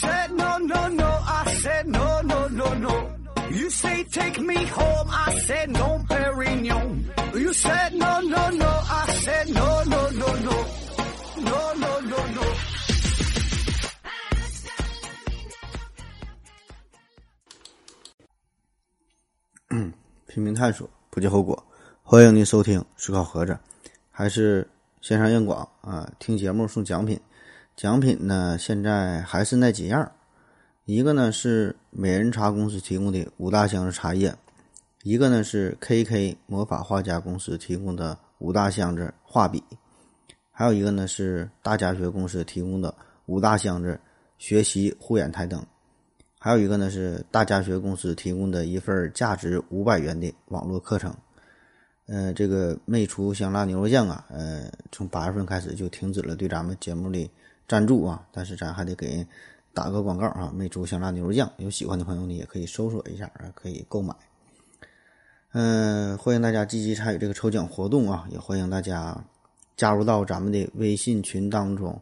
said no no no, I said no no no no. You say take me home, I said no, Perignon. You said no no no, I said no no no no, no no no no. 拼命探索，不计后果。欢迎您收听思考盒子，还是线上硬广啊？听节目送奖品，奖品呢现在还是那几样，一个呢是美人茶公司提供的五大箱子茶叶，一个呢是 KK 魔法画家公司提供的五大箱子画笔，还有一个呢是大家学公司提供的五大箱子学习护眼台灯。还有一个呢是大家学公司提供的一份价值五百元的网络课程。呃，这个魅厨香辣牛肉酱啊，呃，从八月份开始就停止了对咱们节目的赞助啊，但是咱还得给打个广告啊。魅族香辣牛肉酱，有喜欢的朋友呢也可以搜索一下啊，可以购买。嗯，欢迎大家积极参与这个抽奖活动啊，也欢迎大家加入到咱们的微信群当中。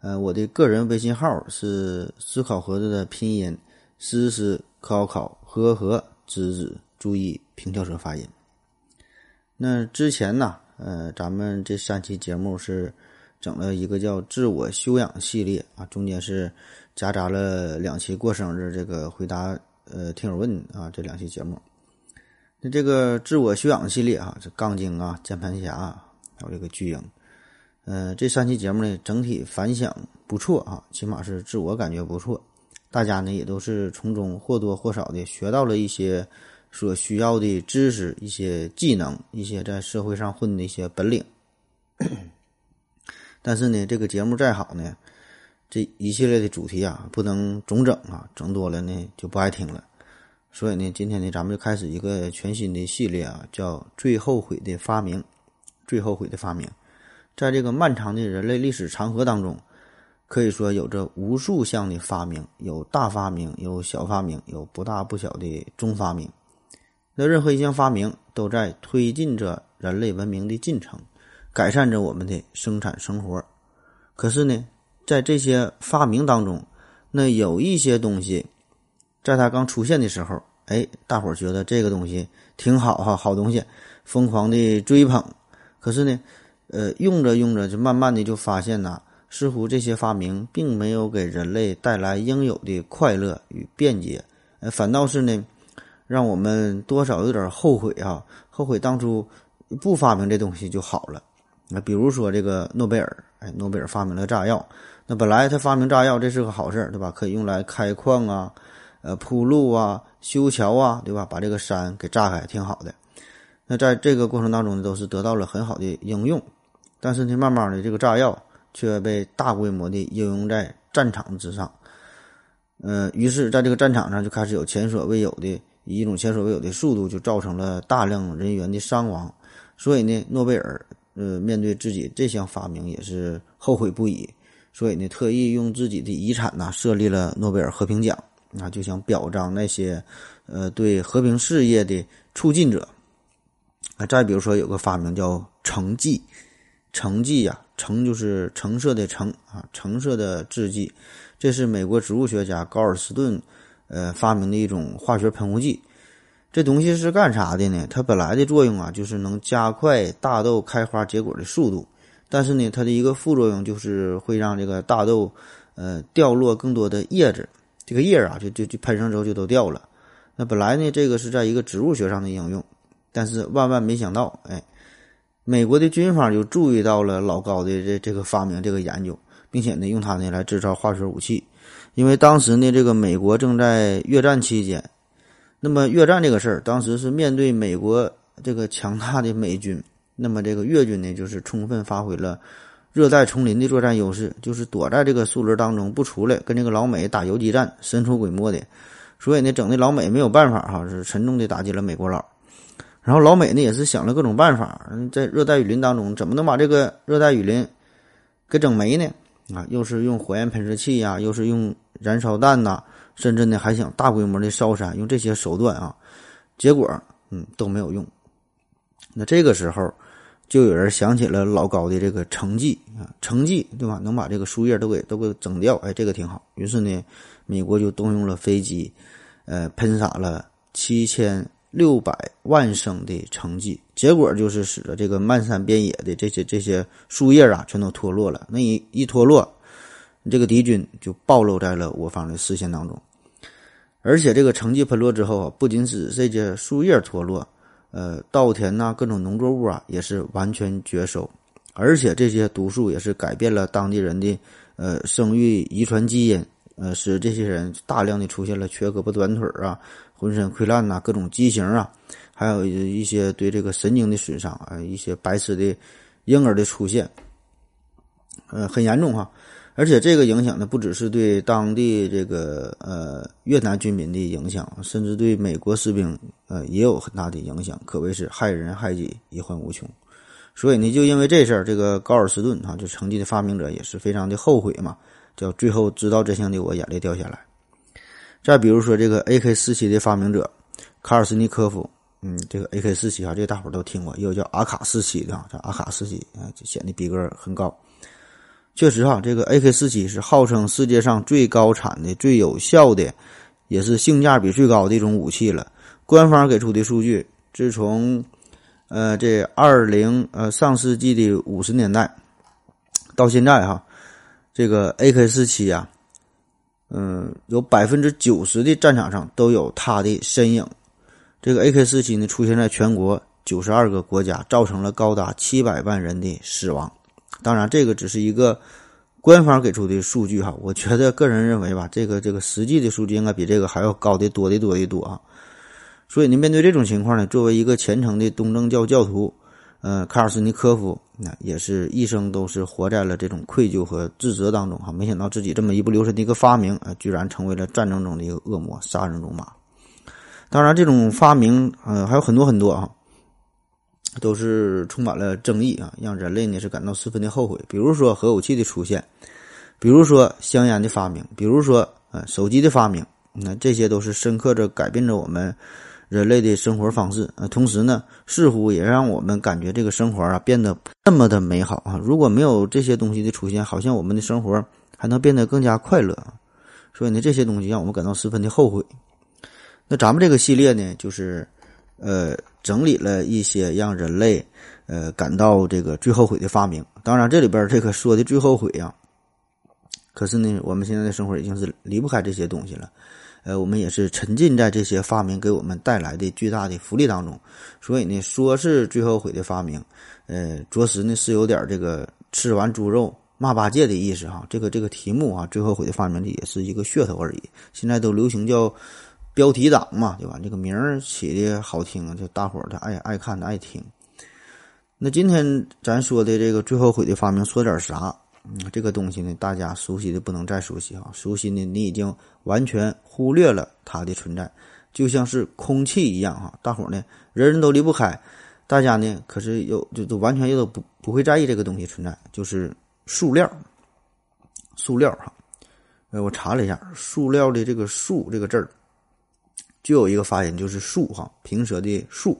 呃，我的个人微信号是思考盒子的拼音。思思考考和和知知，注意平翘舌发音。那之前呢，呃，咱们这三期节目是整了一个叫自我修养系列啊，中间是夹杂了两期过生日这个回答呃听友问啊这两期节目。那这个自我修养系列啊，这杠精啊、键盘侠还有这个巨婴，呃，这三期节目呢整体反响不错啊，起码是自我感觉不错。大家呢也都是从中或多或少的学到了一些所需要的知识、一些技能、一些在社会上混的一些本领。但是呢，这个节目再好呢，这一系列的主题啊，不能总整啊，整多了呢就不爱听了。所以呢，今天呢，咱们就开始一个全新的系列啊，叫“最后悔的发明”。最后悔的发明，在这个漫长的人类历史长河当中。可以说有着无数项的发明，有大发明，有小发明，有不大不小的中发明。那任何一项发明都在推进着人类文明的进程，改善着我们的生产生活。可是呢，在这些发明当中，那有一些东西，在它刚出现的时候，哎，大伙儿觉得这个东西挺好哈，好东西，疯狂的追捧。可是呢，呃，用着用着就慢慢的就发现呐。似乎这些发明并没有给人类带来应有的快乐与便捷，呃，反倒是呢，让我们多少有点后悔啊，后悔当初不发明这东西就好了。那比如说这个诺贝尔，哎，诺贝尔发明了炸药，那本来他发明炸药这是个好事儿，对吧？可以用来开矿啊，呃，铺路啊，修桥啊，对吧？把这个山给炸开，挺好的。那在这个过程当中呢，都是得到了很好的应用，但是呢，慢慢的这个炸药。却被大规模的应用在战场之上，呃，于是，在这个战场上就开始有前所未有的以一种前所未有的速度，就造成了大量人员的伤亡。所以呢，诺贝尔呃面对自己这项发明也是后悔不已，所以呢，特意用自己的遗产呐设立了诺贝尔和平奖，啊，就想表彰那些呃对和平事业的促进者。啊，再比如说有个发明叫橙剂。橙剂呀，橙就是橙色的橙啊，橙色的制剂，这是美国植物学家高尔斯顿，呃发明的一种化学喷雾剂。这东西是干啥的呢？它本来的作用啊，就是能加快大豆开花结果的速度。但是呢，它的一个副作用就是会让这个大豆，呃，掉落更多的叶子。这个叶啊，就就就喷上之后就都掉了。那本来呢，这个是在一个植物学上的应用，但是万万没想到，哎。美国的军方就注意到了老高的这这个发明、这个研究，并且呢，用它呢来制造化学武器。因为当时呢，这个美国正在越战期间，那么越战这个事儿，当时是面对美国这个强大的美军，那么这个越军呢，就是充分发挥了热带丛林的作战优势，就是躲在这个树林当中不出来，跟这个老美打游击战，神出鬼没的。所以呢，整的老美没有办法哈，是沉重的打击了美国佬。然后老美呢也是想了各种办法，在热带雨林当中怎么能把这个热带雨林给整没呢？啊，又是用火焰喷射器呀，又是用燃烧弹呐，甚至呢还想大规模的烧山，用这些手段啊，结果嗯都没有用。那这个时候，就有人想起了老高的这个成绩啊，成绩对吧？能把这个树叶都给都给整掉，哎，这个挺好。于是呢，美国就动用了飞机，呃，喷洒了七千六百万升的成绩，结果就是使得这个漫山遍野的这些这些树叶啊，全都脱落了。那一一脱落，这个敌军就暴露在了我方的视线当中。而且这个成绩喷落之后啊，不仅是这些树叶脱落。呃，稻田呐，各种农作物啊，也是完全绝收，而且这些毒素也是改变了当地人的呃生育遗传基因，呃，使这些人大量的出现了缺胳膊短腿啊，浑身溃烂呐，各种畸形啊，还有一些对这个神经的损伤啊，一些白痴的婴儿的出现，呃，很严重哈。而且这个影响呢，不只是对当地这个呃越南居民的影响，甚至对美国士兵呃也有很大的影响，可谓是害人害己，一患无穷。所以呢，就因为这事儿，这个高尔斯顿啊，就成绩的发明者也是非常的后悔嘛，叫最后知道真相的我眼泪掉下来。再比如说这个 AK 四七的发明者卡尔斯尼科夫，嗯，这个 AK 四七啊，这大伙儿都听过，也有叫阿卡四七的啊，叫阿卡四七啊，就显得逼格很高。确实哈，这个 AK 四七是号称世界上最高产的、最有效的，也是性价比最高的一种武器了。官方给出的数据，自从呃这二零呃上世纪的五十年代到现在哈，这个 AK 四七啊，嗯，有百分之九十的战场上都有它的身影。这个 AK 四七呢，出现在全国九十二个国家，造成了高达七百万人的死亡。当然，这个只是一个官方给出的数据哈。我觉得个人认为吧，这个这个实际的数据应该比这个还要高的多的多的多啊。所以呢，面对这种情况呢，作为一个虔诚的东正教教徒，呃，卡尔斯尼科夫那也是一生都是活在了这种愧疚和自责当中哈。没想到自己这么一不留神的一个发明啊，居然成为了战争中的一个恶魔，杀人如麻。当然，这种发明呃还有很多很多啊。都是充满了争议啊，让人类呢是感到十分的后悔。比如说核武器的出现，比如说香烟的发明，比如说呃手机的发明，那这些都是深刻着改变着我们人类的生活方式啊。同时呢，似乎也让我们感觉这个生活啊变得那么的美好啊。如果没有这些东西的出现，好像我们的生活还能变得更加快乐啊。所以呢，这些东西让我们感到十分的后悔。那咱们这个系列呢，就是呃。整理了一些让人类，呃，感到这个最后悔的发明。当然，这里边这个说的最后悔呀，可是呢，我们现在的生活已经是离不开这些东西了。呃，我们也是沉浸在这些发明给我们带来的巨大的福利当中。所以呢，说是最后悔的发明，呃，着实呢是有点这个吃完猪肉骂八戒的意思哈。这个这个题目啊，最后悔的发明也是一个噱头而已。现在都流行叫。标题党嘛，对吧？这个名儿起的好听，就大伙儿他爱爱看的爱听。那今天咱说的这个最后悔的发明，说点啥？嗯，这个东西呢，大家熟悉的不能再熟悉哈，熟悉的你已经完全忽略了它的存在，就像是空气一样哈。大伙儿呢，人人都离不开，大家呢，可是又就都完全又都不不会在意这个东西存在，就是塑料。塑料哈，呃，我查了一下，塑料的这个“塑”这个字儿。就有一个发音，就是“树”哈，平舌的“树”，“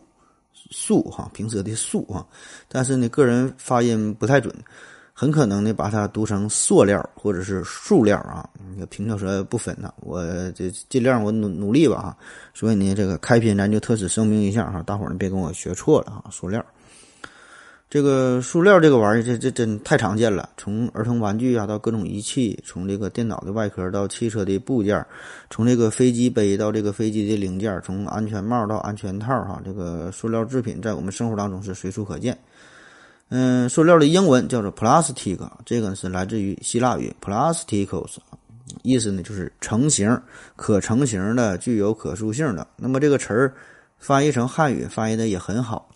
树”哈，平舌的“树”哈，但是呢，个人发音不太准，很可能呢把它读成“塑料”或者是“塑料”啊，那个平翘舌不分呐。我这尽量我努努力吧哈。所以呢，这个开篇咱就特此声明一下哈，大伙儿呢别跟我学错了啊，“塑料”。这个塑料这个玩意儿，这这真太常见了。从儿童玩具啊，到各种仪器，从这个电脑的外壳到汽车的部件，从这个飞机杯到这个飞机的零件，从安全帽到安全套，哈，这个塑料制品在我们生活当中是随处可见。嗯，塑料的英文叫做 plastic，这个是来自于希腊语 plasticos，意思呢就是成型、可成型的、具有可塑性的。那么这个词儿翻译成汉语翻译的也很好。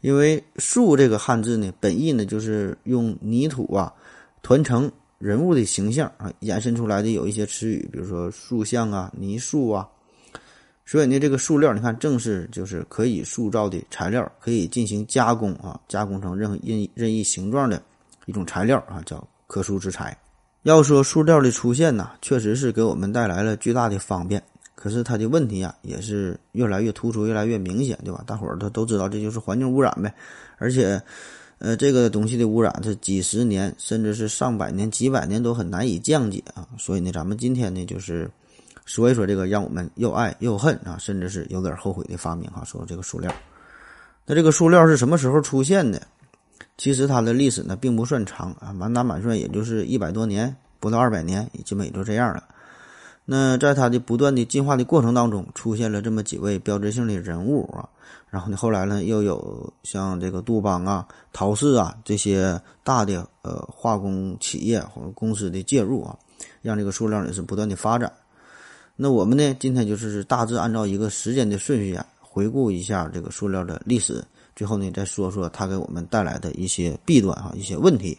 因为“塑”这个汉字呢，本意呢就是用泥土啊团成人物的形象啊，衍生出来的有一些词语，比如说塑像啊、泥塑啊。所以呢，这个塑料，你看，正是就是可以塑造的材料，可以进行加工啊，加工成任何任任意形状的一种材料啊，叫可塑之材。要说塑料的出现呢，确实是给我们带来了巨大的方便。可是它的问题啊，也是越来越突出，越来越明显，对吧？大伙儿都都知道，这就是环境污染呗。而且，呃，这个东西的污染，它几十年甚至是上百年、几百年都很难以降解啊。所以呢，咱们今天呢，就是说一说这个让我们又爱又恨啊，甚至是有点后悔的发明哈。说这个塑料，那这个塑料是什么时候出现的？其实它的历史呢并不算长啊，满打满算也就是一百多年，不到二百年，基本也就这样了。那在它的不断的进化的过程当中，出现了这么几位标志性的人物啊。然后呢，后来呢，又有像这个杜邦啊、陶氏啊这些大的呃化工企业或者公司的介入啊，让这个塑料也是不断的发展。那我们呢，今天就是大致按照一个时间的顺序啊，回顾一下这个塑料的历史，最后呢，再说说它给我们带来的一些弊端哈，一些问题。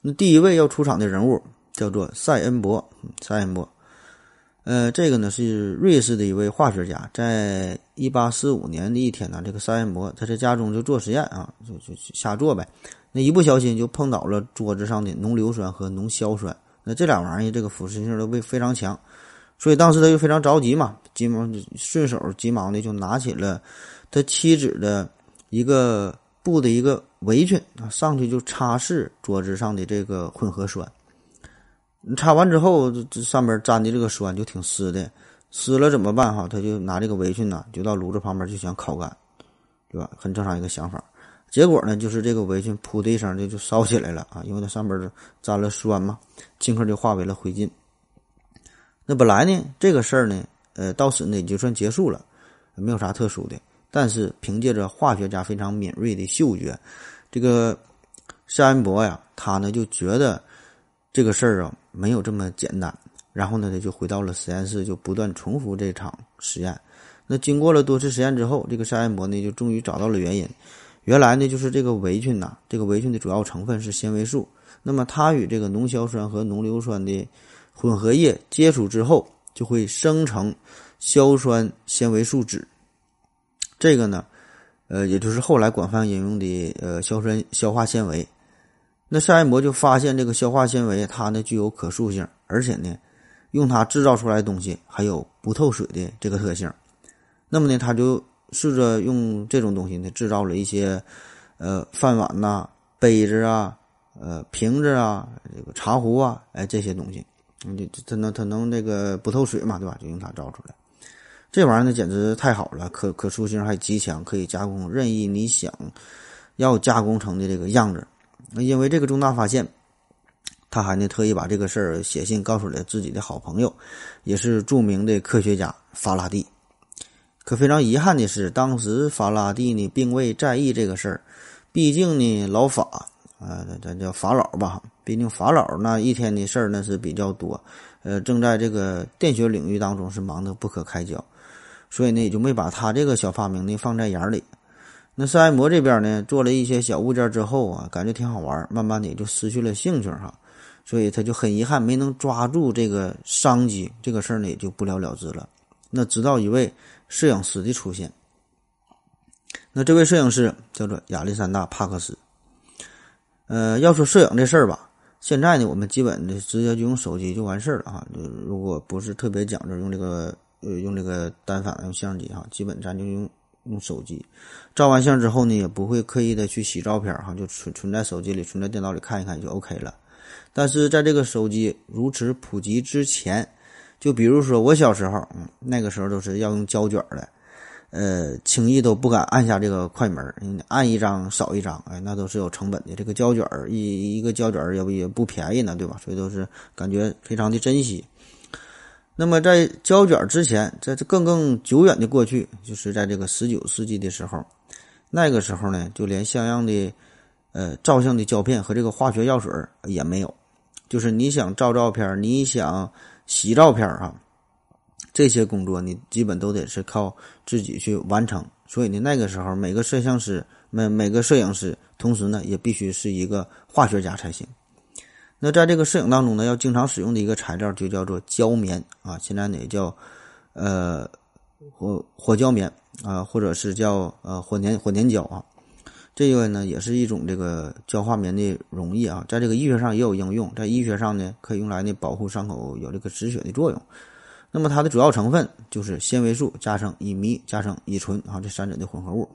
那第一位要出场的人物叫做塞恩伯，塞恩伯。呃，这个呢是瑞士的一位化学家，在一八四五年的一天呢，这个塞恩伯他在家中就做实验啊，就就瞎做呗。那一不小心就碰倒了桌子上的浓硫酸和浓硝酸，那这俩玩意儿这个腐蚀性都非非常强，所以当时他就非常着急嘛，急忙顺手急忙的就拿起了他妻子的一个布的一个围裙啊，上去就擦拭桌子上的这个混合酸。你擦完之后，这这上面沾的这个酸就挺湿的，湿了怎么办？哈，他就拿这个围裙呢，就到炉子旁边就想烤干，对吧？很正常一个想法。结果呢，就是这个围裙噗的一声就就烧起来了啊，因为它上边沾了酸嘛，顷刻就化为了灰烬。那本来呢，这个事儿呢，呃，到此呢也就算结束了，没有啥特殊的。但是凭借着化学家非常敏锐的嗅觉，这个夏恩伯呀，他呢就觉得这个事儿啊。没有这么简单，然后呢，他就回到了实验室，就不断重复这场实验。那经过了多次实验之后，这个沙恩伯呢，就终于找到了原因。原来呢，就是这个围裙呐，这个围裙的主要成分是纤维素。那么它与这个浓硝酸和浓硫酸的混合液接触之后，就会生成硝酸纤维素酯。这个呢，呃，也就是后来广泛应用的呃硝酸消化纤维。那赛恩伯就发现这个消化纤维，它呢具有可塑性，而且呢，用它制造出来的东西还有不透水的这个特性。那么呢，他就试着用这种东西呢制造了一些，呃，饭碗呐、杯子啊、呃瓶子啊、这个茶壶啊，哎这些东西，你它能它能那个不透水嘛，对吧？就用它造出来。这玩意儿呢简直太好了，可可塑性还极强，可以加工任意你想要加工成的这个样子。那因为这个重大发现，他还呢特意把这个事儿写信告诉了自己的好朋友，也是著名的科学家法拉第。可非常遗憾的是，当时法拉第呢并未在意这个事儿，毕竟呢老法啊，咱叫法老吧，毕竟法老那一天的事儿那是比较多，呃，正在这个电学领域当中是忙得不可开交，所以呢也就没把他这个小发明呢放在眼里。那塞恩伯这边呢，做了一些小物件之后啊，感觉挺好玩，慢慢的也就失去了兴趣哈，所以他就很遗憾没能抓住这个商机，这个事儿呢也就不了了之了。那直到一位摄影师的出现，那这位摄影师叫做亚历山大·帕克斯。呃，要说摄影这事儿吧，现在呢我们基本的直接就用手机就完事儿了哈，就如果不是特别讲究用这个呃用这个单反用相机哈，基本咱就用。用手机照完相之后呢，也不会刻意的去洗照片哈，就存存在手机里，存在电脑里看一看就 OK 了。但是在这个手机如此普及之前，就比如说我小时候，嗯，那个时候都是要用胶卷的，呃，轻易都不敢按下这个快门，按一张少一张，哎，那都是有成本的。这个胶卷一一个胶卷也不也不便宜呢，对吧？所以都是感觉非常的珍惜。那么在胶卷之前，在这更更久远的过去，就是在这个十九世纪的时候，那个时候呢，就连像样的呃照相的胶片和这个化学药水也没有。就是你想照照片，你想洗照片啊，这些工作你基本都得是靠自己去完成。所以呢，那个时候每个摄像师、每每个摄影师，同时呢也必须是一个化学家才行。那在这个摄影当中呢，要经常使用的一个材料就叫做胶棉啊，现在呢也叫呃火火胶棉啊，或者是叫呃火粘火粘胶啊。这个呢也是一种这个胶化棉的溶液啊，在这个医学上也有应用，在医学上呢可以用来呢保护伤口，有这个止血的作用。那么它的主要成分就是纤维素加上乙醚加上乙醇啊这三者的混合物。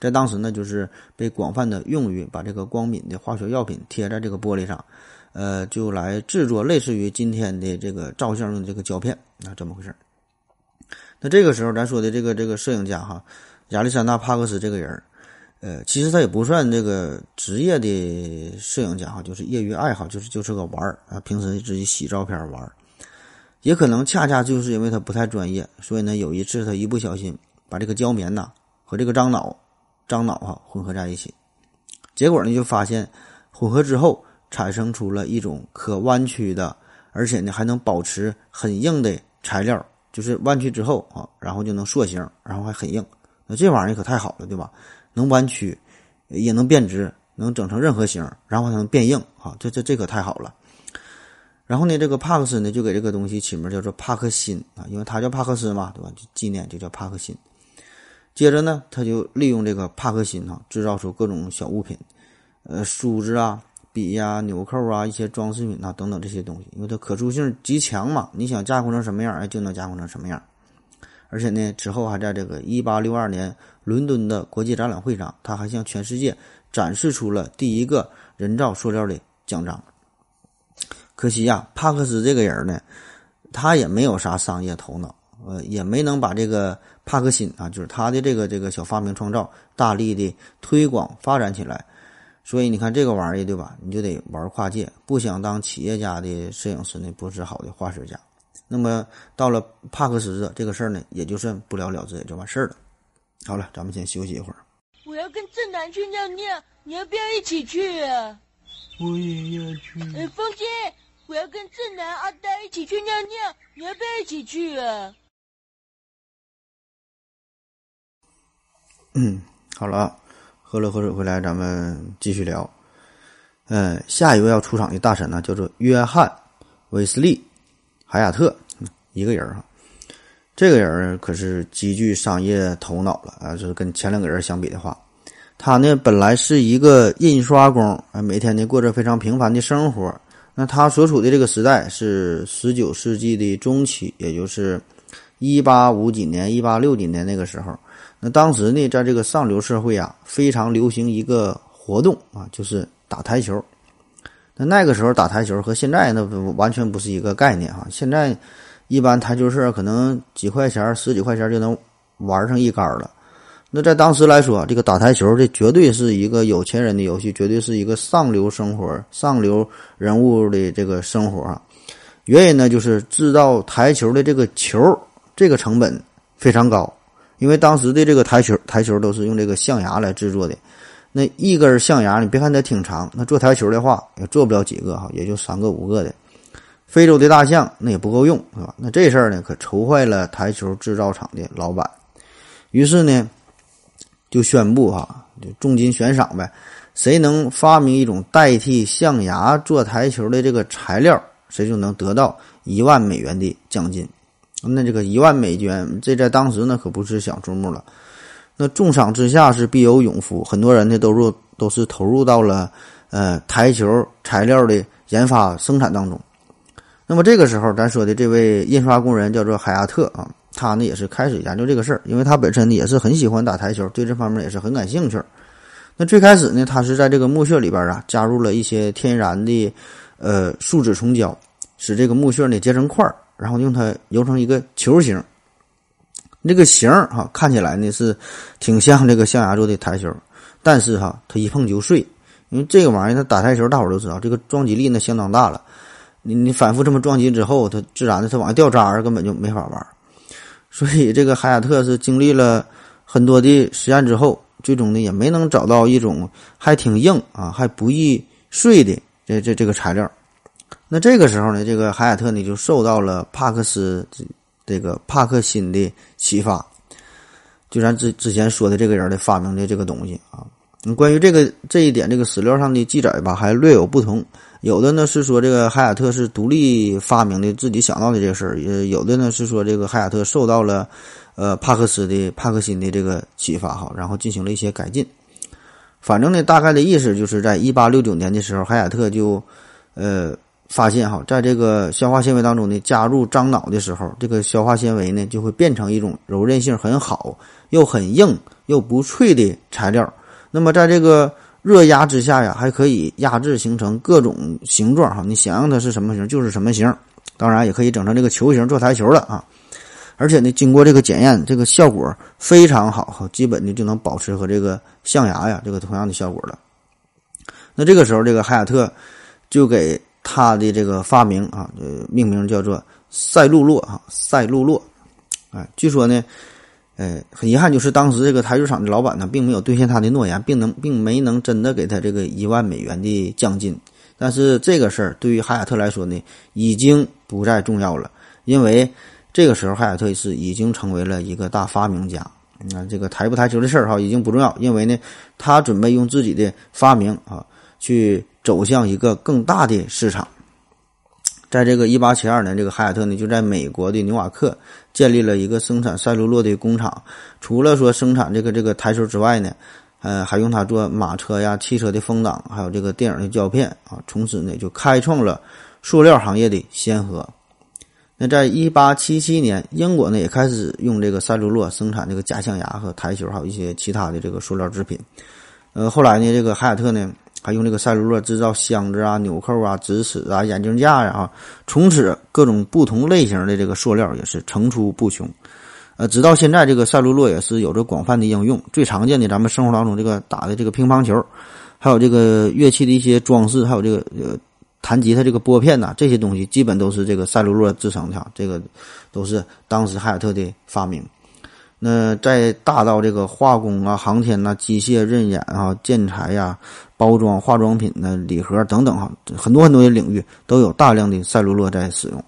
在当时呢，就是被广泛的用于把这个光敏的化学药品贴在这个玻璃上，呃，就来制作类似于今天的这个照相用的这个胶片啊，这么回事那这个时候，咱说的这个这个摄影家哈，亚历山大·帕克斯这个人呃，其实他也不算这个职业的摄影家哈，就是业余爱好，就是就是个玩儿啊，平时自己洗照片玩儿。也可能恰恰就是因为他不太专业，所以呢，有一次他一不小心把这个胶棉呐和这个樟脑、樟脑哈混合在一起，结果呢就发现混合之后产生出了一种可弯曲的，而且呢还能保持很硬的材料，就是弯曲之后啊，然后就能塑形，然后还很硬。那这玩意儿可太好了，对吧？能弯曲，也能变直，能整成任何形，然后还能变硬啊！这这这可太好了。然后呢，这个帕克斯呢就给这个东西起名叫做帕克辛啊，因为他叫帕克斯嘛，对吧？就纪念就叫帕克辛。接着呢，他就利用这个帕克辛啊，制造出各种小物品，呃，梳子啊、笔呀、纽扣啊、一些装饰品啊等等这些东西，因为它可塑性极强嘛，你想加工成什么样，哎，就能加工成什么样。而且呢，之后还在这个1862年伦敦的国际展览会上，他还向全世界展示出了第一个人造塑料的奖章。可惜呀，帕克斯这个人呢，他也没有啥商业头脑，呃，也没能把这个帕克辛啊，就是他的这个这个小发明创造，大力的推广发展起来。所以你看这个玩意儿，对吧？你就得玩跨界，不想当企业家的摄影师呢，不是好的画师家。那么到了帕克斯这个事儿呢，也就算不了了之，也就完事儿了。好了，咱们先休息一会儿。我要跟正南去尿尿，你要不要一起去啊？我也要去。哎，风姐。我要跟正南、阿呆一起去尿尿，你要不要一起去啊？嗯，好了，喝了口水回来，咱们继续聊。嗯，下一位要出场的大神呢，叫做约翰·威斯利·海亚特，一个人哈。这个人可是极具商业头脑了啊！就是跟前两个人相比的话，他呢本来是一个印刷工啊，每天呢过着非常平凡的生活。那他所处的这个时代是十九世纪的中期，也就是一八五几年、一八六几年那个时候。那当时呢，在这个上流社会啊，非常流行一个活动啊，就是打台球。那那个时候打台球和现在那完全不是一个概念哈。现在一般台球社可能几块钱、十几块钱就能玩上一杆了。那在当时来说，这个打台球这绝对是一个有钱人的游戏，绝对是一个上流生活、上流人物的这个生活啊。原因呢，就是制造台球的这个球，这个成本非常高，因为当时的这个台球台球都是用这个象牙来制作的。那一根象牙，你别看它挺长，那做台球的话也做不了几个哈，也就三个五个的。非洲的大象那也不够用，是吧？那这事儿呢，可愁坏了台球制造厂的老板。于是呢。就宣布哈，就重金悬赏呗，谁能发明一种代替象牙做台球的这个材料，谁就能得到一万美元的奖金。那这个一万美元，这在当时呢可不是小数目了。那重赏之下是必有勇夫，很多人呢都入都是投入到了呃台球材料的研发生产当中。那么这个时候，咱说的这位印刷工人叫做海亚特啊。他呢也是开始研究这个事儿，因为他本身呢也是很喜欢打台球，对这方面也是很感兴趣。那最开始呢，他是在这个木屑里边啊加入了一些天然的呃树脂虫胶，使这个木屑呢结成块儿，然后用它揉成一个球形。这个形儿哈看起来呢是挺像这个象牙做的台球，但是哈它一碰就碎，因为这个玩意儿它打台球大伙儿都知道，这个撞击力那相当大了。你你反复这么撞击之后，它自然的它往下掉渣儿，根本就没法玩。所以，这个海亚特是经历了很多的实验之后，最终呢也没能找到一种还挺硬啊、还不易碎的这这这个材料。那这个时候呢，这个海雅特呢就受到了帕克斯这个帕克辛的启发，就咱之之前说的这个人的发明的这个东西啊。关于这个这一点，这个史料上的记载吧，还略有不同。有的呢是说这个海雅特是独立发明的，自己想到的这个事儿；也有的呢是说这个海雅特受到了，呃帕克斯的帕克辛的这个启发哈，然后进行了一些改进。反正呢，大概的意思就是在一八六九年的时候，海雅特就，呃发现哈，在这个消化纤维当中呢加入樟脑的时候，这个消化纤维呢就会变成一种柔韧性很好、又很硬又不脆的材料。那么在这个热压之下呀，还可以压制形成各种形状哈，你想让它是什么形就是什么形。当然也可以整成这个球形做台球了啊。而且呢，经过这个检验，这个效果非常好，基本呢就能保持和这个象牙呀这个同样的效果了。那这个时候，这个海亚特就给他的这个发明啊，呃，命名叫做赛璐珞啊，赛璐珞。哎，据说呢，呃，很遗憾，就是当时这个台球厂的老板呢，并没有兑现他的诺言，并能并没能真的给他这个一万美元的奖金。但是这个事儿对于海亚特来说呢，已经不再重要了，因为。这个时候，海亚特是已经成为了一个大发明家。那这个台不台球的事儿哈，已经不重要，因为呢，他准备用自己的发明啊，去走向一个更大的市场。在这个一八七二年，这个海亚特呢就在美国的纽瓦克建立了一个生产赛璐珞的工厂。除了说生产这个这个台球之外呢，呃，还用它做马车呀、汽车的风挡，还有这个电影的胶片啊。从此呢，就开创了塑料行业的先河。那在一八七七年，英国呢也开始用这个赛璐珞生产这个假象牙和台球，还有一些其他的这个塑料制品。呃，后来呢，这个海亚特呢还用这个赛璐珞制造箱子啊、纽扣啊、直尺啊、眼镜架呀啊。从此，各种不同类型的这个塑料也是层出不穷。呃，直到现在，这个赛璐珞也是有着广泛的应用。最常见的，咱们生活当中这个打的这个乒乓球，还有这个乐器的一些装饰，还有这个呃。弹吉他这个拨片呐，这些东西基本都是这个赛璐珞制成的，这个都是当时海尔特的发明。那再大到这个化工啊、航天呐、机械、刃眼啊、建材呀、包装、化妆品呢、礼盒等等哈，很多很多的领域都有大量的赛璐珞在使用。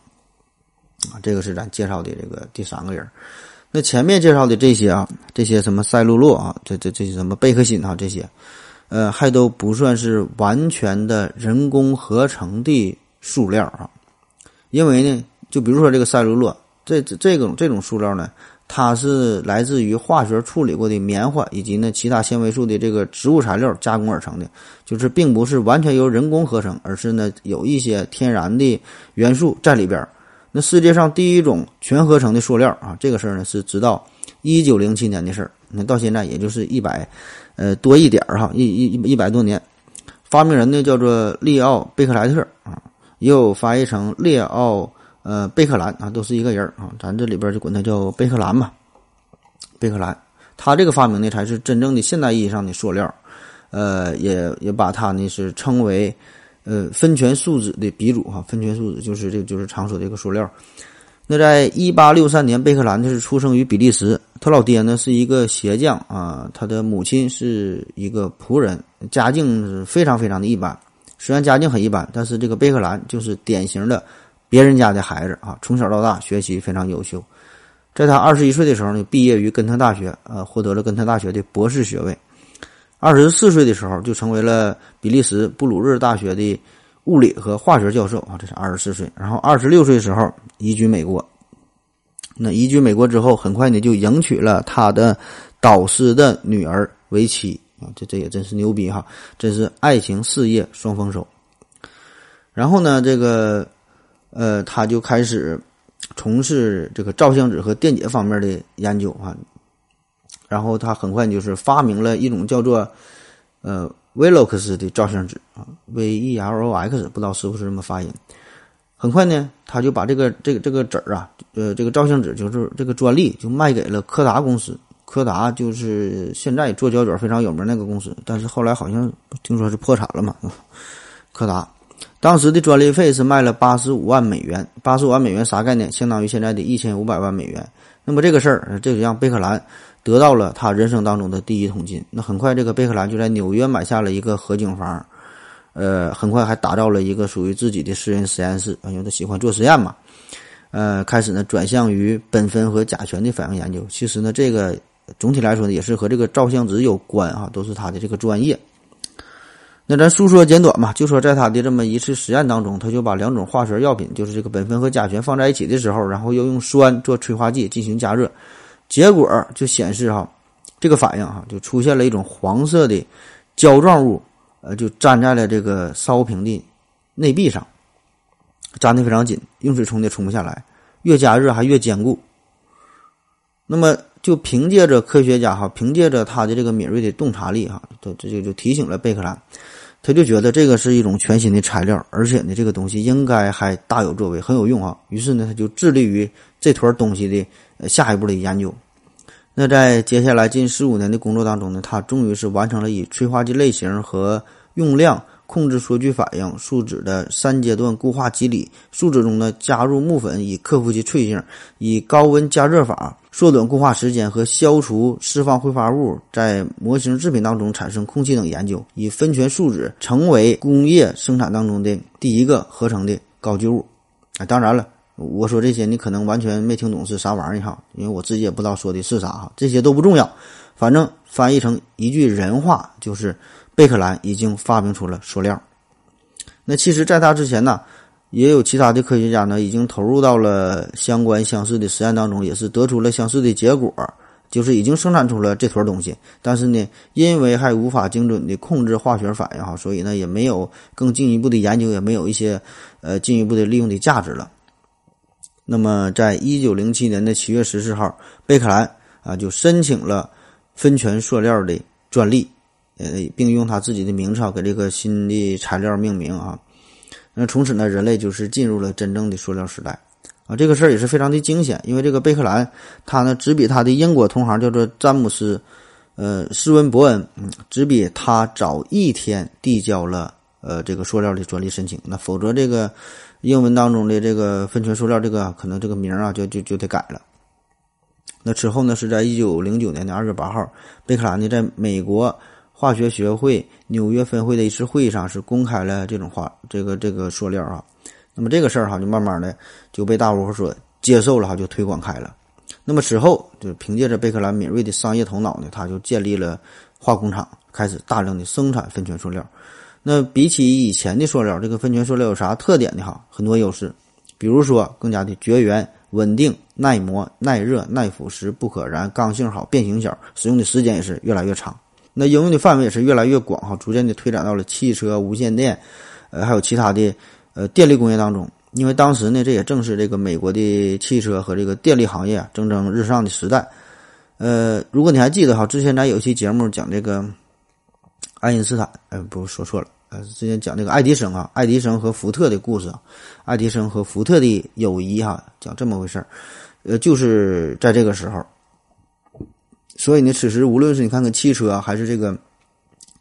啊，这个是咱介绍的这个第三个人。那前面介绍的这些啊，这些什么赛璐珞啊，这这这些什么贝壳芯啊，这些。呃，还都不算是完全的人工合成的塑料啊，因为呢，就比如说这个赛璐珞，这这这种这种塑料呢，它是来自于化学处理过的棉花以及呢其他纤维素的这个植物材料加工而成的，就是并不是完全由人工合成，而是呢有一些天然的元素在里边。那世界上第一种全合成的塑料啊，这个事儿呢是直到一九零七年的事儿，那到现在也就是一百。呃，多一点儿哈，一一一百多年，发明人呢叫做利奥贝克莱特啊，也有翻译成列奥呃贝克兰啊，都是一个人啊，咱这里边就管他叫贝克兰嘛。贝克兰，他这个发明呢才是真正的现代意义上的塑料，呃，也也把他呢是称为呃酚醛树脂的鼻祖哈，酚醛树脂就是这个就是常说的一个塑料。那在一八六三年，贝克兰呢是出生于比利时，他老爹呢是一个鞋匠啊，他的母亲是一个仆人，家境是非常非常的一般。虽然家境很一般，但是这个贝克兰就是典型的别人家的孩子啊，从小到大学习非常优秀。在他二十一岁的时候呢，毕业于根特大学，呃，获得了根特大学的博士学位。二十四岁的时候，就成为了比利时布鲁日大学的。物理和化学教授啊，这是二十四岁。然后二十六岁的时候移居美国。那移居美国之后，很快呢就迎娶了他的导师的女儿为妻啊，这这也真是牛逼哈，真是爱情事业双丰收。然后呢，这个呃，他就开始从事这个照相纸和电解方面的研究啊。然后他很快就是发明了一种叫做呃。Velox 的照相纸啊，V E L O X，不知道是不是这么发音。很快呢，他就把这个这个这个纸啊，呃，这个照相纸就是这个专利就卖给了柯达公司。柯达就是现在做胶卷非常有名那个公司，但是后来好像听说是破产了嘛。柯达当时的专利费是卖了八十五万美元，八十五万美元啥概念？相当于现在的一千五百万美元。那么这个事儿，这就让贝克兰。得到了他人生当中的第一桶金。那很快，这个贝克兰就在纽约买下了一个合景房，呃，很快还打造了一个属于自己的私人实验室。因为他喜欢做实验嘛，呃，开始呢转向于苯酚和甲醛的反应研究。其实呢，这个总体来说呢，也是和这个照相纸有关啊，都是他的这个专业。那咱述说简短嘛，就说在他的这么一次实验当中，他就把两种化学药品，就是这个苯酚和甲醛放在一起的时候，然后又用酸做催化剂进行加热。结果就显示哈，这个反应哈就出现了一种黄色的胶状物，呃，就粘在了这个烧瓶的内壁上，粘的非常紧，用水冲的冲不下来，越加热还越坚固。那么就凭借着科学家哈，凭借着他的这个敏锐的洞察力哈，这这就就提醒了贝克兰，他就觉得这个是一种全新的材料，而且呢，这个东西应该还大有作为，很有用啊。于是呢，他就致力于这坨东西的下一步的研究。那在接下来近十五年的工作当中呢，他终于是完成了以催化剂类型和用量。控制缩聚反应树脂的三阶段固化机理，树脂中呢加入木粉以克服其脆性，以高温加热法缩短固化时间和消除释放挥发物在模型制品当中产生空气等研究，以分权树脂成为工业生产当中的第一个合成的高聚物。啊，当然了，我说这些你可能完全没听懂是啥玩意儿哈，因为我自己也不知道说的是啥哈，这些都不重要，反正翻译成一句人话就是。贝克兰已经发明出了塑料。那其实，在他之前呢，也有其他的科学家呢，已经投入到了相关相似的实验当中，也是得出了相似的结果，就是已经生产出了这坨东西。但是呢，因为还无法精准的控制化学反应哈，所以呢，也没有更进一步的研究，也没有一些呃进一步的利用的价值了。那么，在一九零七年的七月十四号，贝克兰啊就申请了分权塑料的专利。呃，并用他自己的名字给这个新的材料命名啊。那从此呢，人类就是进入了真正的塑料时代啊。这个事儿也是非常的惊险，因为这个贝克兰他呢，只比他的英国同行叫做詹姆斯，呃，斯温伯恩，只比他早一天递交了呃这个塑料的专利申请。那否则这个英文当中的这个分权塑料这个可能这个名啊就就就得改了。那之后呢，是在一九零九年的二月八号，贝克兰呢在美国。化学学会纽约分会的一次会议上是公开了这种化这个这个塑料啊，那么这个事儿哈就慢慢的就被大伙所接受了哈，就推广开了。那么之后就凭借着贝克兰敏锐的商业头脑呢，他就建立了化工厂，开始大量的生产分权塑料。那比起以前的塑料，这个分权塑料有啥特点呢？哈，很多优势，比如说更加的绝缘、稳定、耐磨、耐热、耐腐蚀、不可燃、刚性好、变形小，使用的时间也是越来越长。那应用的范围也是越来越广哈，逐渐的推展到了汽车、无线电，呃，还有其他的呃电力工业当中。因为当时呢，这也正是这个美国的汽车和这个电力行业蒸蒸日上的时代。呃，如果你还记得哈，之前咱有一期节目讲这个爱因斯坦，呃，不说错了，呃，之前讲这个爱迪生啊，爱迪生和福特的故事，爱迪生和福特的友谊哈，讲这么回事儿，呃，就是在这个时候。所以呢，此时无论是你看看汽车还是这个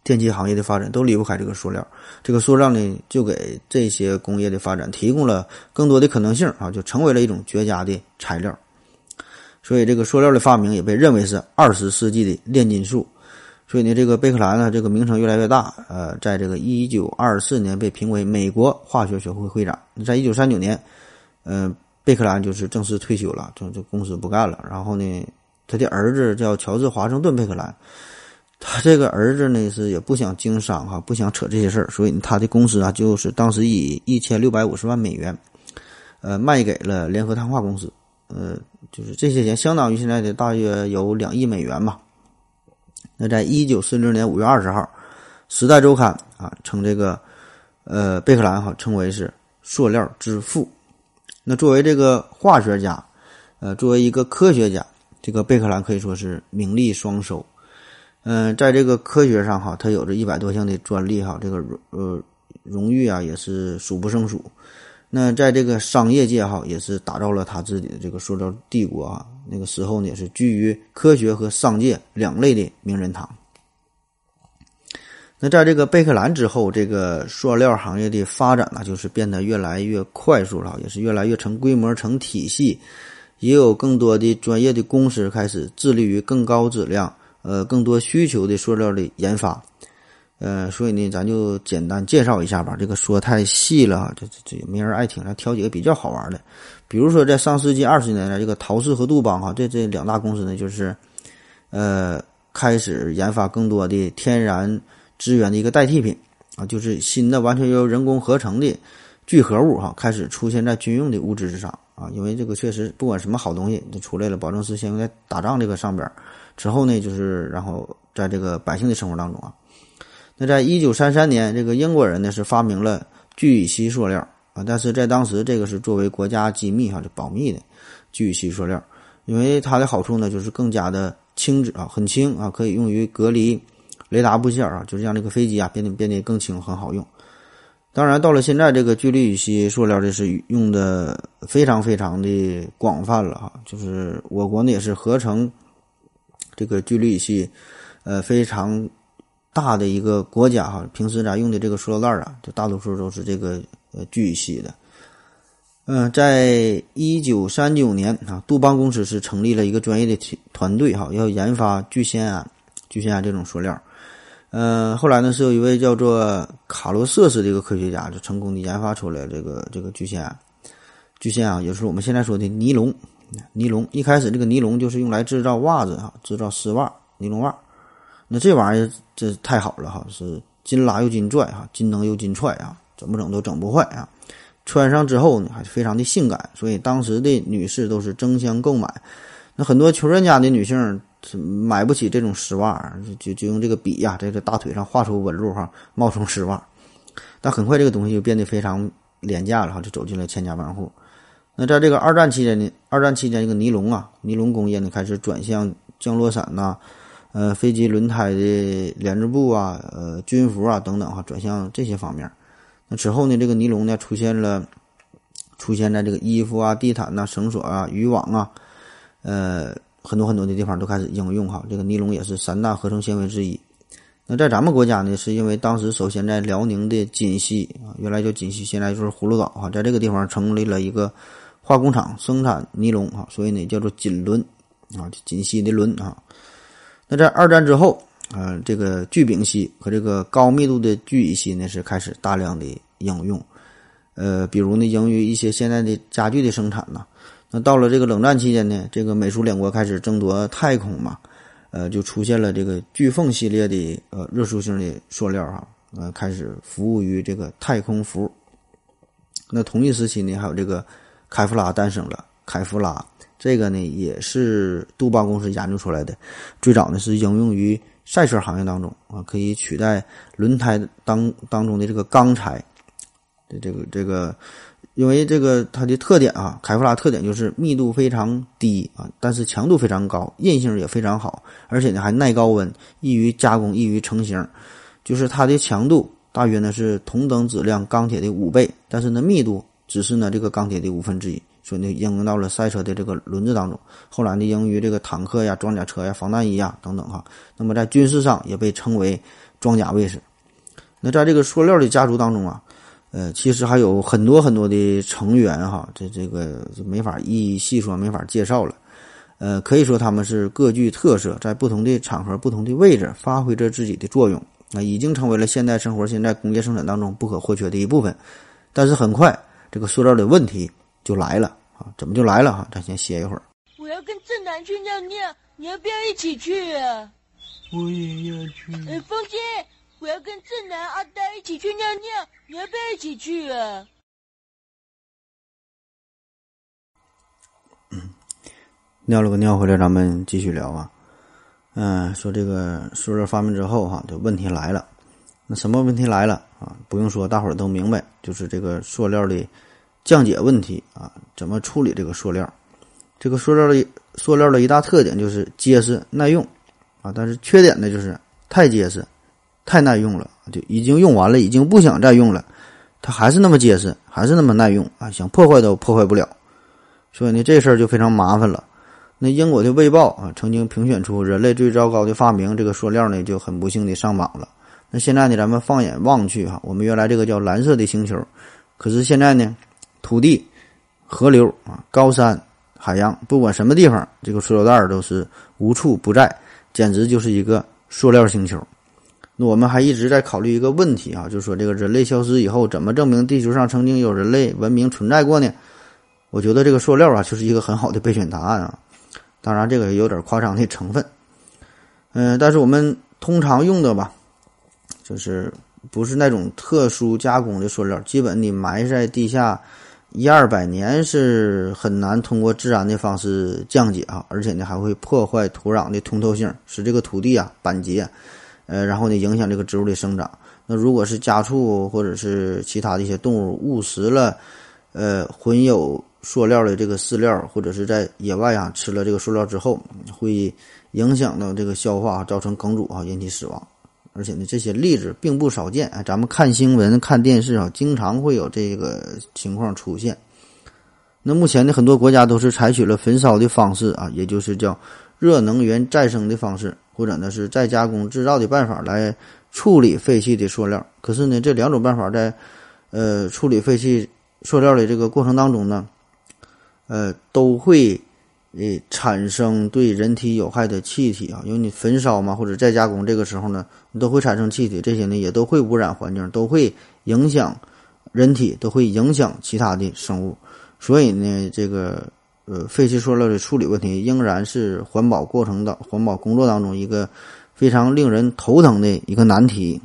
电气行业的发展，都离不开这个塑料。这个塑料呢，就给这些工业的发展提供了更多的可能性啊，就成为了一种绝佳的材料。所以，这个塑料的发明也被认为是二十世纪的炼金术。所以呢，这个贝克兰呢，这个名声越来越大。呃，在这个一九二四年被评为美国化学学会会长。在一九三九年，嗯，贝克兰就是正式退休了，就这公司不干了。然后呢？他的儿子叫乔治·华盛顿·贝克兰，他这个儿子呢是也不想经商哈，不想扯这些事儿，所以他的公司啊就是当时以一千六百五十万美元，呃，卖给了联合碳化公司，呃，就是这些钱相当于现在的大约有两亿美元吧。那在一九四零年五月二十号，《时代周刊》啊称这个呃贝克兰哈称为是塑料之父。那作为这个化学家，呃，作为一个科学家。这个贝克兰可以说是名利双收，嗯，在这个科学上哈，他有着一百多项的专利哈，这个呃荣誉啊也是数不胜数。那在这个商业界哈，也是打造了他自己的这个塑料帝国啊。那个时候呢，也是居于科学和商界两类的名人堂。那在这个贝克兰之后，这个塑料行业的发展呢，就是变得越来越快速了，也是越来越成规模、成体系。也有更多的专业的公司开始致力于更高质量、呃更多需求的塑料的研发，呃，所以呢，咱就简单介绍一下吧。这个说太细了，这这这也没人爱听。咱挑几个比较好玩的，比如说在上世纪二十年代，这个陶氏和杜邦哈，这这两大公司呢，就是呃开始研发更多的天然资源的一个代替品啊，就是新的完全由人工合成的聚合物哈，开始出现在军用的物资之上。啊，因为这个确实不管什么好东西都出来了，保证是先用在打仗这个上边，之后呢，就是然后在这个百姓的生活当中啊。那在一九三三年，这个英国人呢是发明了聚乙烯塑料啊，但是在当时这个是作为国家机密哈，就保密的聚乙烯塑料。因为它的好处呢，就是更加的轻质啊，很轻啊，可以用于隔离雷达部件啊，就是让这个飞机啊变得变得更轻，很好用。当然，到了现在，这个聚氯乙烯塑料这是用的非常非常的广泛了哈。就是我国呢也是合成这个聚氯乙烯，呃，非常大的一个国家哈。平时咱用的这个塑料袋啊，就大多数都是这个呃聚乙烯的。嗯，在一九三九年啊，杜邦公司是成立了一个专业的团团队哈，要研发聚酰胺、聚酰胺这种塑料。嗯，后来呢，是有一位叫做卡罗瑟斯的一个科学家，就成功的研发出来这个这个聚酰胺。聚酰啊也是我们现在说的尼龙。尼龙一开始这个尼龙就是用来制造袜子哈，制造丝袜、尼龙袜。那这玩意儿这太好了哈，是金拉又金拽哈，金能又金踹啊，怎么整都整不坏啊。穿上之后呢，还是非常的性感，所以当时的女士都是争相购买。那很多穷人家的女性。买不起这种丝袜，就就用这个笔呀，在这大腿上画出纹路哈，冒充丝袜。但很快这个东西就变得非常廉价了哈，就走进了千家万户。那在这个二战期间呢，二战期间这个尼龙啊，尼龙工业呢开始转向降落伞呐，呃，飞机轮胎的连织布啊，呃，军服啊等等哈，转向这些方面。那之后呢，这个尼龙呢出现了，出现在这个衣服啊、地毯呐、绳索啊、渔网啊，呃。很多很多的地方都开始应用哈，这个尼龙也是三大合成纤维之一。那在咱们国家呢，是因为当时首先在辽宁的锦西啊，原来叫锦西，现在就是葫芦岛哈，在这个地方成立了一个化工厂，生产尼龙哈，所以呢叫做锦纶啊，锦西的纶啊。那在二战之后啊，这个聚丙烯和这个高密度的聚乙烯呢是开始大量的应用，呃，比如呢，用于一些现在的家具的生产呢。那到了这个冷战期间呢，这个美苏两国开始争夺太空嘛，呃，就出现了这个飓风系列的呃热塑性的塑料哈，呃，开始服务于这个太空服。那同一时期呢，还有这个凯夫拉诞生了。凯夫拉这个呢，也是杜邦公司研究出来的，最早呢是应用于赛车行业当中啊，可以取代轮胎当当中的这个钢材的这个这个。因为这个它的特点啊，凯夫拉特点就是密度非常低啊，但是强度非常高，韧性也非常好，而且呢还耐高温，易于加工，易于成型。就是它的强度大约呢是同等质量钢铁的五倍，但是呢密度只是呢这个钢铁的五分之一，所以呢应用到了赛车的这个轮子当中。后来呢应用于这个坦克呀、装甲车呀、防弹衣呀等等哈。那么在军事上也被称为装甲卫士。那在这个塑料的家族当中啊。呃，其实还有很多很多的成员哈，这这个就没法一一细说，没法介绍了。呃，可以说他们是各具特色，在不同的场合、不同的位置发挥着自己的作用，那已经成为了现代生活、现在工业生产当中不可或缺的一部分。但是很快，这个塑料的问题就来了啊！怎么就来了哈？咱先歇一会儿。我要跟正南去尿尿，你要不要一起去啊？我也要去。呃，风姐。我要跟正南、阿呆一起去尿尿，你要不要一起去啊？嗯，尿了个尿回来，咱们继续聊啊。嗯，说这个塑料发明之后哈，就问题来了。那什么问题来了啊？不用说，大伙儿都明白，就是这个塑料的降解问题啊。怎么处理这个塑料？这个塑料的塑料的一大特点就是结实耐用啊，但是缺点呢就是太结实。太耐用了，就已经用完了，已经不想再用了，它还是那么结实，还是那么耐用啊！想破坏都破坏不了，所以呢，这事儿就非常麻烦了。那英国的《卫报》啊，曾经评选出人类最糟糕的发明，这个塑料呢就很不幸的上榜了。那现在呢，咱们放眼望去哈，我们原来这个叫蓝色的星球，可是现在呢，土地、河流啊、高山、海洋，不管什么地方，这个塑料袋都是无处不在，简直就是一个塑料星球。那我们还一直在考虑一个问题啊，就是说这个人类消失以后，怎么证明地球上曾经有人类文明存在过呢？我觉得这个塑料啊，就是一个很好的备选答案啊。当然，这个有点夸张的成分。嗯，但是我们通常用的吧，就是不是那种特殊加工的塑料，基本你埋在地下一二百年是很难通过自然的方式降解啊，而且呢还会破坏土壤的通透性，使这个土地啊板结。呃，然后呢，影响这个植物的生长。那如果是家畜或者是其他的一些动物误食了，呃，混有塑料的这个饲料，或者是在野外啊吃了这个塑料之后，会影响到这个消化，造成梗阻啊，引起死亡。而且呢，这些例子并不少见。哎，咱们看新闻、看电视啊，经常会有这个情况出现。那目前呢，很多国家都是采取了焚烧的方式啊，也就是叫热能源再生的方式，或者呢是再加工制造的办法来处理废弃的塑料。可是呢，这两种办法在呃处理废弃塑料的这个过程当中呢，呃，都会。诶，产生对人体有害的气体啊，因为你焚烧嘛，或者再加工，这个时候呢，你都会产生气体，这些呢也都会污染环境，都会影响人体，都会影响其他的生物。所以呢，这个呃废弃塑料的处理问题，仍然是环保过程的环保工作当中一个非常令人头疼的一个难题。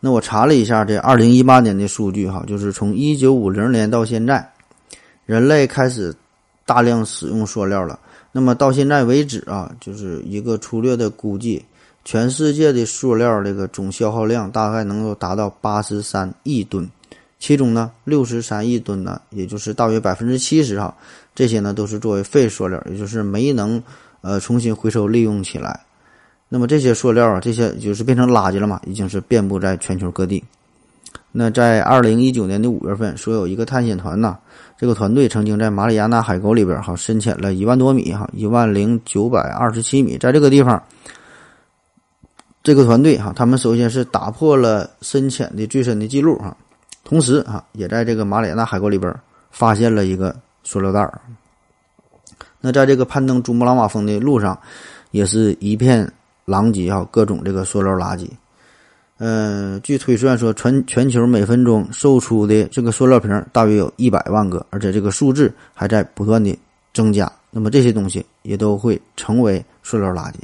那我查了一下这二零一八年的数据哈，就是从一九五零年到现在，人类开始。大量使用塑料了，那么到现在为止啊，就是一个粗略的估计，全世界的塑料这个总消耗量大概能够达到八十三亿吨，其中呢，六十三亿吨呢，也就是大约百分之七十哈，这些呢都是作为废塑料，也就是没能呃重新回收利用起来。那么这些塑料啊，这些就是变成垃圾了嘛，已经是遍布在全球各地。那在二零一九年的五月份，说有一个探险团呐。这个团队曾经在马里亚纳海沟里边哈深潜了一万多米哈一万零九百二十七米，在这个地方，这个团队哈他们首先是打破了深潜的最深的记录哈，同时哈也在这个马里亚纳海沟里边发现了一个塑料袋儿。那在这个攀登珠穆朗玛峰的路上，也是一片狼藉啊，各种这个塑料垃圾。嗯，据推算说，全全球每分钟售出的这个塑料瓶大约有一百万个，而且这个数字还在不断的增加。那么这些东西也都会成为塑料垃圾。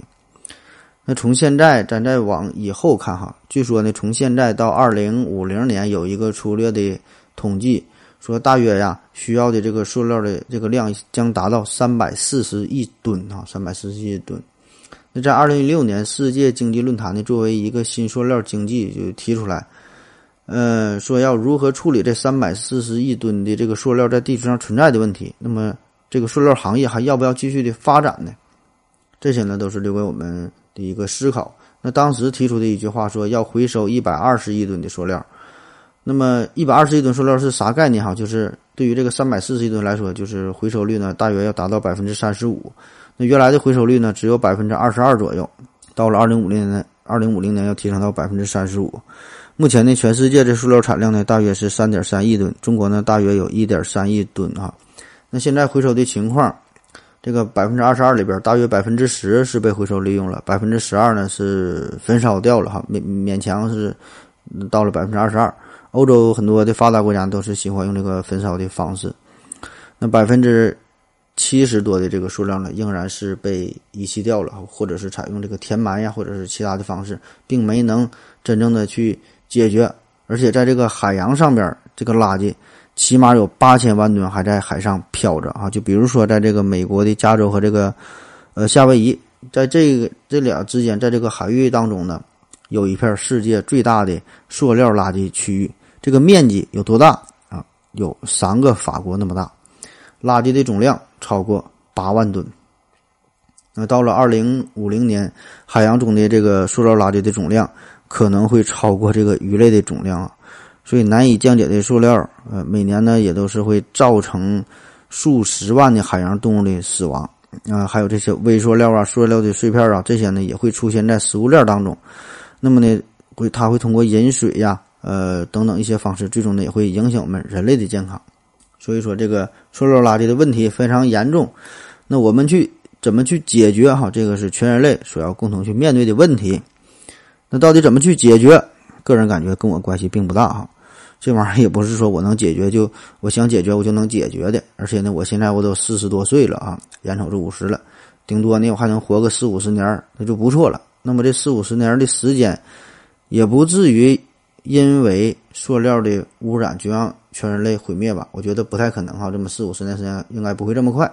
那从现在咱再往以后看哈，据说呢，从现在到二零五零年有一个粗略的统计，说大约呀需要的这个塑料的这个量将达到三百四十亿吨啊，三百四十亿吨。那在二零一六年世界经济论坛呢，作为一个新塑料经济就提出来，呃，说要如何处理这三百四十亿吨的这个塑料在地球上存在的问题。那么，这个塑料行业还要不要继续的发展呢？这些呢，都是留给我们的一个思考。那当时提出的一句话说，要回收一百二十亿吨的塑料。那么，一百二十亿吨塑料是啥概念哈？就是对于这个三百四十亿吨来说，就是回收率呢，大约要达到百分之三十五。那原来的回收率呢，只有百分之二十二左右，到了二零五零年，二零五零年要提升到百分之三十五。目前呢，全世界的塑料产量呢，大约是三点三亿吨，中国呢，大约有一点三亿吨啊。那现在回收的情况，这个百分之二十二里边，大约百分之十是被回收利用了，百分之十二呢是焚烧掉了哈，勉勉强是到了百分之二十二。欧洲很多的发达国家都是喜欢用这个焚烧的方式，那百分之。七十多的这个数量呢，仍然是被遗弃掉了，或者是采用这个填埋呀，或者是其他的方式，并没能真正的去解决。而且在这个海洋上边，这个垃圾起码有八千万吨还在海上漂着啊！就比如说，在这个美国的加州和这个呃夏威夷，在这个这俩之间，在这个海域当中呢，有一片世界最大的塑料垃圾区域，这个面积有多大啊？有三个法国那么大。垃圾的总量超过八万吨。那到了二零五零年，海洋中的这个塑料垃圾的总量可能会超过这个鱼类的总量啊！所以难以降解的塑料，呃，每年呢也都是会造成数十万的海洋动物的死亡啊！还有这些微塑料啊、塑料的碎片啊，这些呢也会出现在食物链当中。那么呢，会它会通过饮水呀、呃等等一些方式，最终呢也会影响我们人类的健康。所以说，这个塑料垃圾的问题非常严重。那我们去怎么去解决？哈，这个是全人类所要共同去面对的问题。那到底怎么去解决？个人感觉跟我关系并不大哈。这玩意儿也不是说我能解决就我想解决我就能解决的。而且呢，我现在我都四十多岁了啊，眼瞅着五十了，顶多呢我还能活个四五十年，那就不错了。那么这四五十年的时间，也不至于因为塑料的污染就让。全人类毁灭吧？我觉得不太可能哈，这么四五十年时间应该不会这么快，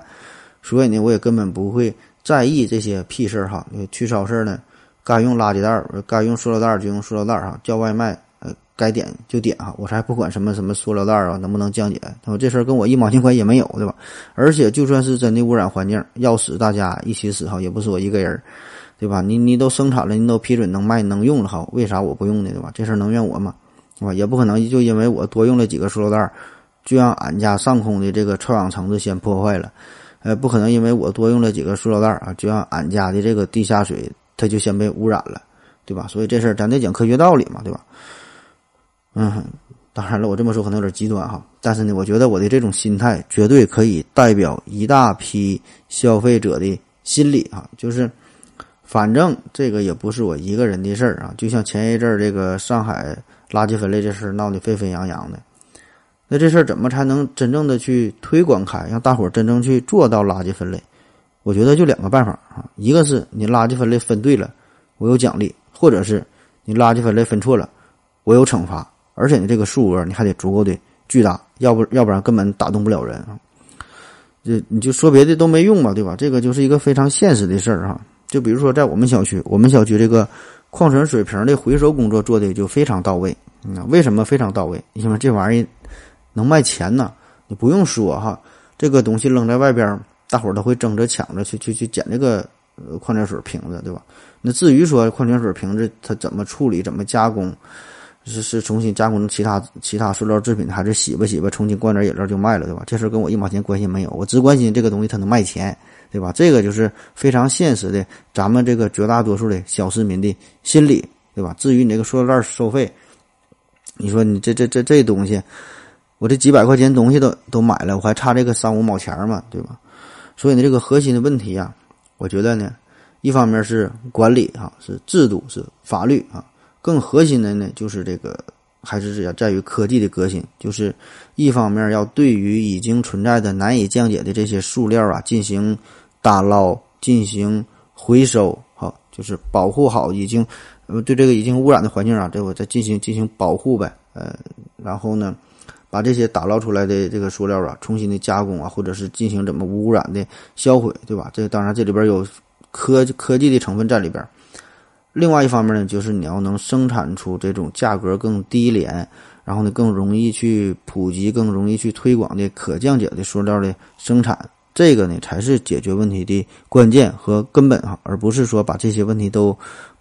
所以呢，我也根本不会在意这些屁事儿哈。去超市呢，该用垃圾袋儿，该用塑料袋儿就用塑料袋儿哈。叫外卖，呃，该点就点哈，我才不管什么什么塑料袋儿啊能不能降解，他说这事儿跟我一毛钱关系也没有，对吧？而且就算是真的污染环境，要死大家一起死哈，也不是我一个人，对吧？你你都生产了，你都批准能卖能用了哈，为啥我不用呢？对吧？这事儿能怨我吗？是吧？也不可能就因为我多用了几个塑料袋，就让俺家上空的这个臭氧层子先破坏了，呃，不可能因为我多用了几个塑料袋啊，就让俺家的这个地下水它就先被污染了。对吧？所以这事儿咱得讲科学道理嘛，对吧？嗯，当然了，我这么说可能有点极端哈，但是呢，我觉得我的这种心态绝对可以代表一大批消费者的心理啊，就是反正这个也不是我一个人的事儿啊。就像前一阵儿这个上海垃圾分类这事儿闹得沸沸扬扬的，那这事儿怎么才能真正的去推广开，让大伙儿真正去做到垃圾分类？我觉得就两个办法啊，一个是你垃圾分类分对了，我有奖励。或者是你垃圾分类分错了，我有惩罚，而且呢，这个数额你还得足够的巨大，要不要不然根本打动不了人啊。这你就说别的都没用嘛，对吧？这个就是一个非常现实的事儿哈。就比如说在我们小区，我们小区这个矿泉水瓶的回收工作做的就非常到位。嗯，为什么非常到位？因为这玩意儿能卖钱呢。你不用说哈，这个东西扔在外边，大伙儿都会争着抢着去去去捡这个呃矿泉水瓶子，对吧？那至于说矿泉水瓶子它怎么处理、怎么加工，是是重新加工成其他其他塑料制品，还是洗吧洗吧，重新灌点饮料就卖了，对吧？这事跟我一毛钱关系没有，我只关心这个东西它能卖钱，对吧？这个就是非常现实的，咱们这个绝大多数的小市民的心理，对吧？至于你这个塑料袋收费，你说你这这这这东西，我这几百块钱东西都都买了，我还差这个三五毛钱嘛，对吧？所以呢，这个核心的问题啊，我觉得呢。一方面是管理啊，是制度，是法律啊，更核心的呢，就是这个还是要在于科技的革新。就是一方面要对于已经存在的难以降解的这些塑料啊进行打捞、进行回收，好，就是保护好已经呃对这个已经污染的环境啊，这我再进行进行保护呗。呃，然后呢，把这些打捞出来的这个塑料啊，重新的加工啊，或者是进行怎么无污染的销毁，对吧？这当然这里边有。科科技的成分在里边，另外一方面呢，就是你要能生产出这种价格更低廉，然后呢更容易去普及、更容易去推广的可降解的塑料的生产，这个呢才是解决问题的关键和根本哈，而不是说把这些问题都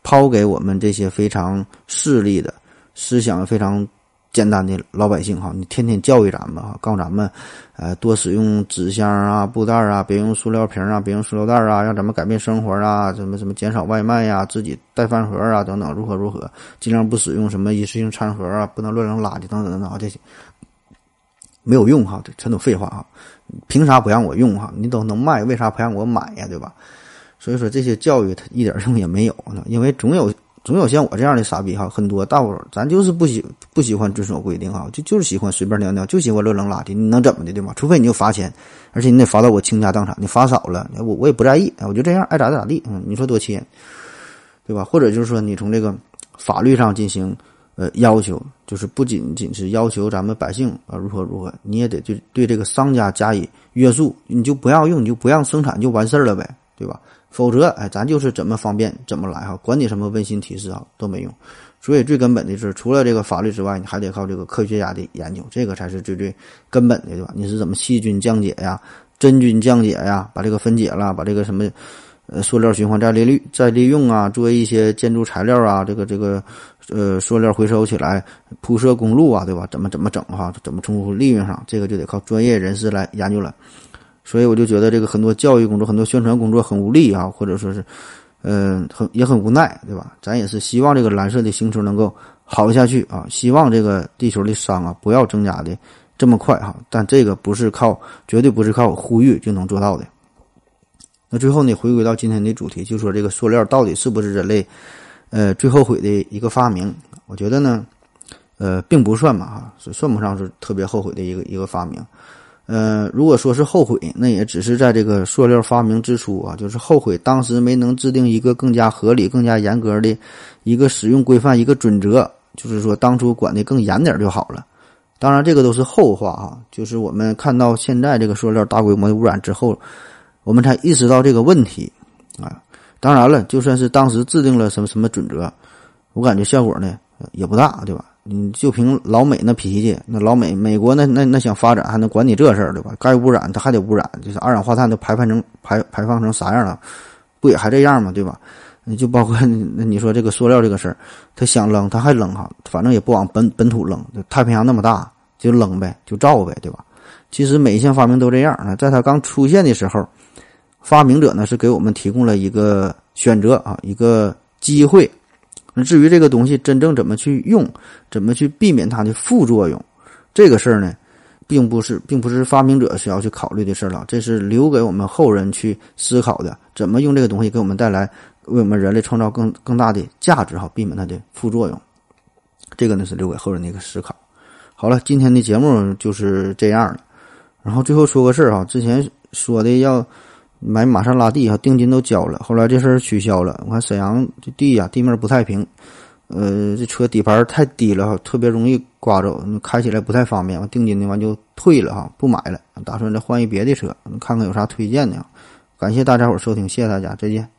抛给我们这些非常势利的思想非常。简单的老百姓哈，你天天教育咱们哈，告诉咱们，呃，多使用纸箱啊、布袋啊，别用塑料瓶啊，别用塑料袋啊，让咱们改变生活啊，什么什么减少外卖呀，自己带饭盒啊，等等，如何如何，尽量不使用什么一次性餐盒啊，不能乱扔垃圾等等等等这些，没有用哈，这全都废话哈，凭啥不让我用哈？你都能卖，为啥不让我买呀？对吧？所以说这些教育它一点用也没有呢，因为总有。总有像我这样的傻逼哈，很多大伙儿，咱就是不喜不喜欢遵守规定哈，就就是喜欢随便尿尿，就喜欢乱扔垃圾，你能怎么的对吗？除非你就罚钱，而且你得罚到我倾家荡产，你罚少了，我我也不在意，我就这样爱咋咋地，嗯，你说多气人，对吧？或者就是说你从这个法律上进行呃要求，就是不仅仅是要求咱们百姓啊如何如何，你也得对对这个商家加以约束，你就不要用，你就不让生产就完事儿了呗，对吧？否则，哎，咱就是怎么方便怎么来哈，管你什么温馨提示啊都没用。所以最根本的是，除了这个法律之外，你还得靠这个科学家的研究，这个才是最最根本的，对吧？你是怎么细菌降解呀、真菌降解呀，把这个分解了，把这个什么呃塑料循环再利率再利用啊，作为一些建筑材料啊，这个这个呃塑料回收起来铺设公路啊，对吧？怎么怎么整哈？怎么从利润上，这个就得靠专业人士来研究了。所以我就觉得这个很多教育工作、很多宣传工作很无力啊，或者说是，嗯，很也很无奈，对吧？咱也是希望这个蓝色的星球能够好下去啊，希望这个地球的伤啊不要增加的这么快哈。但这个不是靠，绝对不是靠呼吁就能做到的。那最后呢，回归到今天的主题，就说这个塑料到底是不是人类呃最后悔的一个发明？我觉得呢，呃，并不算吧，哈，是算不上是特别后悔的一个一个发明。呃，如果说是后悔，那也只是在这个塑料发明之初啊，就是后悔当时没能制定一个更加合理、更加严格的一个使用规范、一个准则，就是说当初管的更严点就好了。当然，这个都是后话啊。就是我们看到现在这个塑料大规模的污染之后，我们才意识到这个问题啊。当然了，就算是当时制定了什么什么准则，我感觉效果呢也不大，对吧？你就凭老美那脾气，那老美美国那那那想发展还能管你这事儿对吧？该污染它还得污染，就是二氧化碳都排放成排排放成啥样了，不也还这样吗？对吧？就包括 那你说这个塑料这个事儿，他想扔他还扔哈，反正也不往本本土扔，太平洋那么大就扔呗，就造呗，对吧？其实每一项发明都这样啊，在它刚出现的时候，发明者呢是给我们提供了一个选择啊，一个机会。那至于这个东西真正怎么去用，怎么去避免它的副作用，这个事儿呢，并不是并不是发明者需要去考虑的事儿了，这是留给我们后人去思考的，怎么用这个东西给我们带来。为我们人类创造更更大的价值哈，避免它的副作用，这个呢是留给后人的一个思考。好了，今天的节目就是这样了。然后最后说个事儿哈，之前说的要买玛莎拉蒂哈，定金都交了，后来这事儿取消了。我看沈阳这地呀，地面不太平，呃，这车底盘太低了，特别容易刮走，开起来不太方便。完定金的完就退了哈，不买了，打算再换一别的车，看看有啥推荐的。感谢大家伙收听，谢谢大家，再见。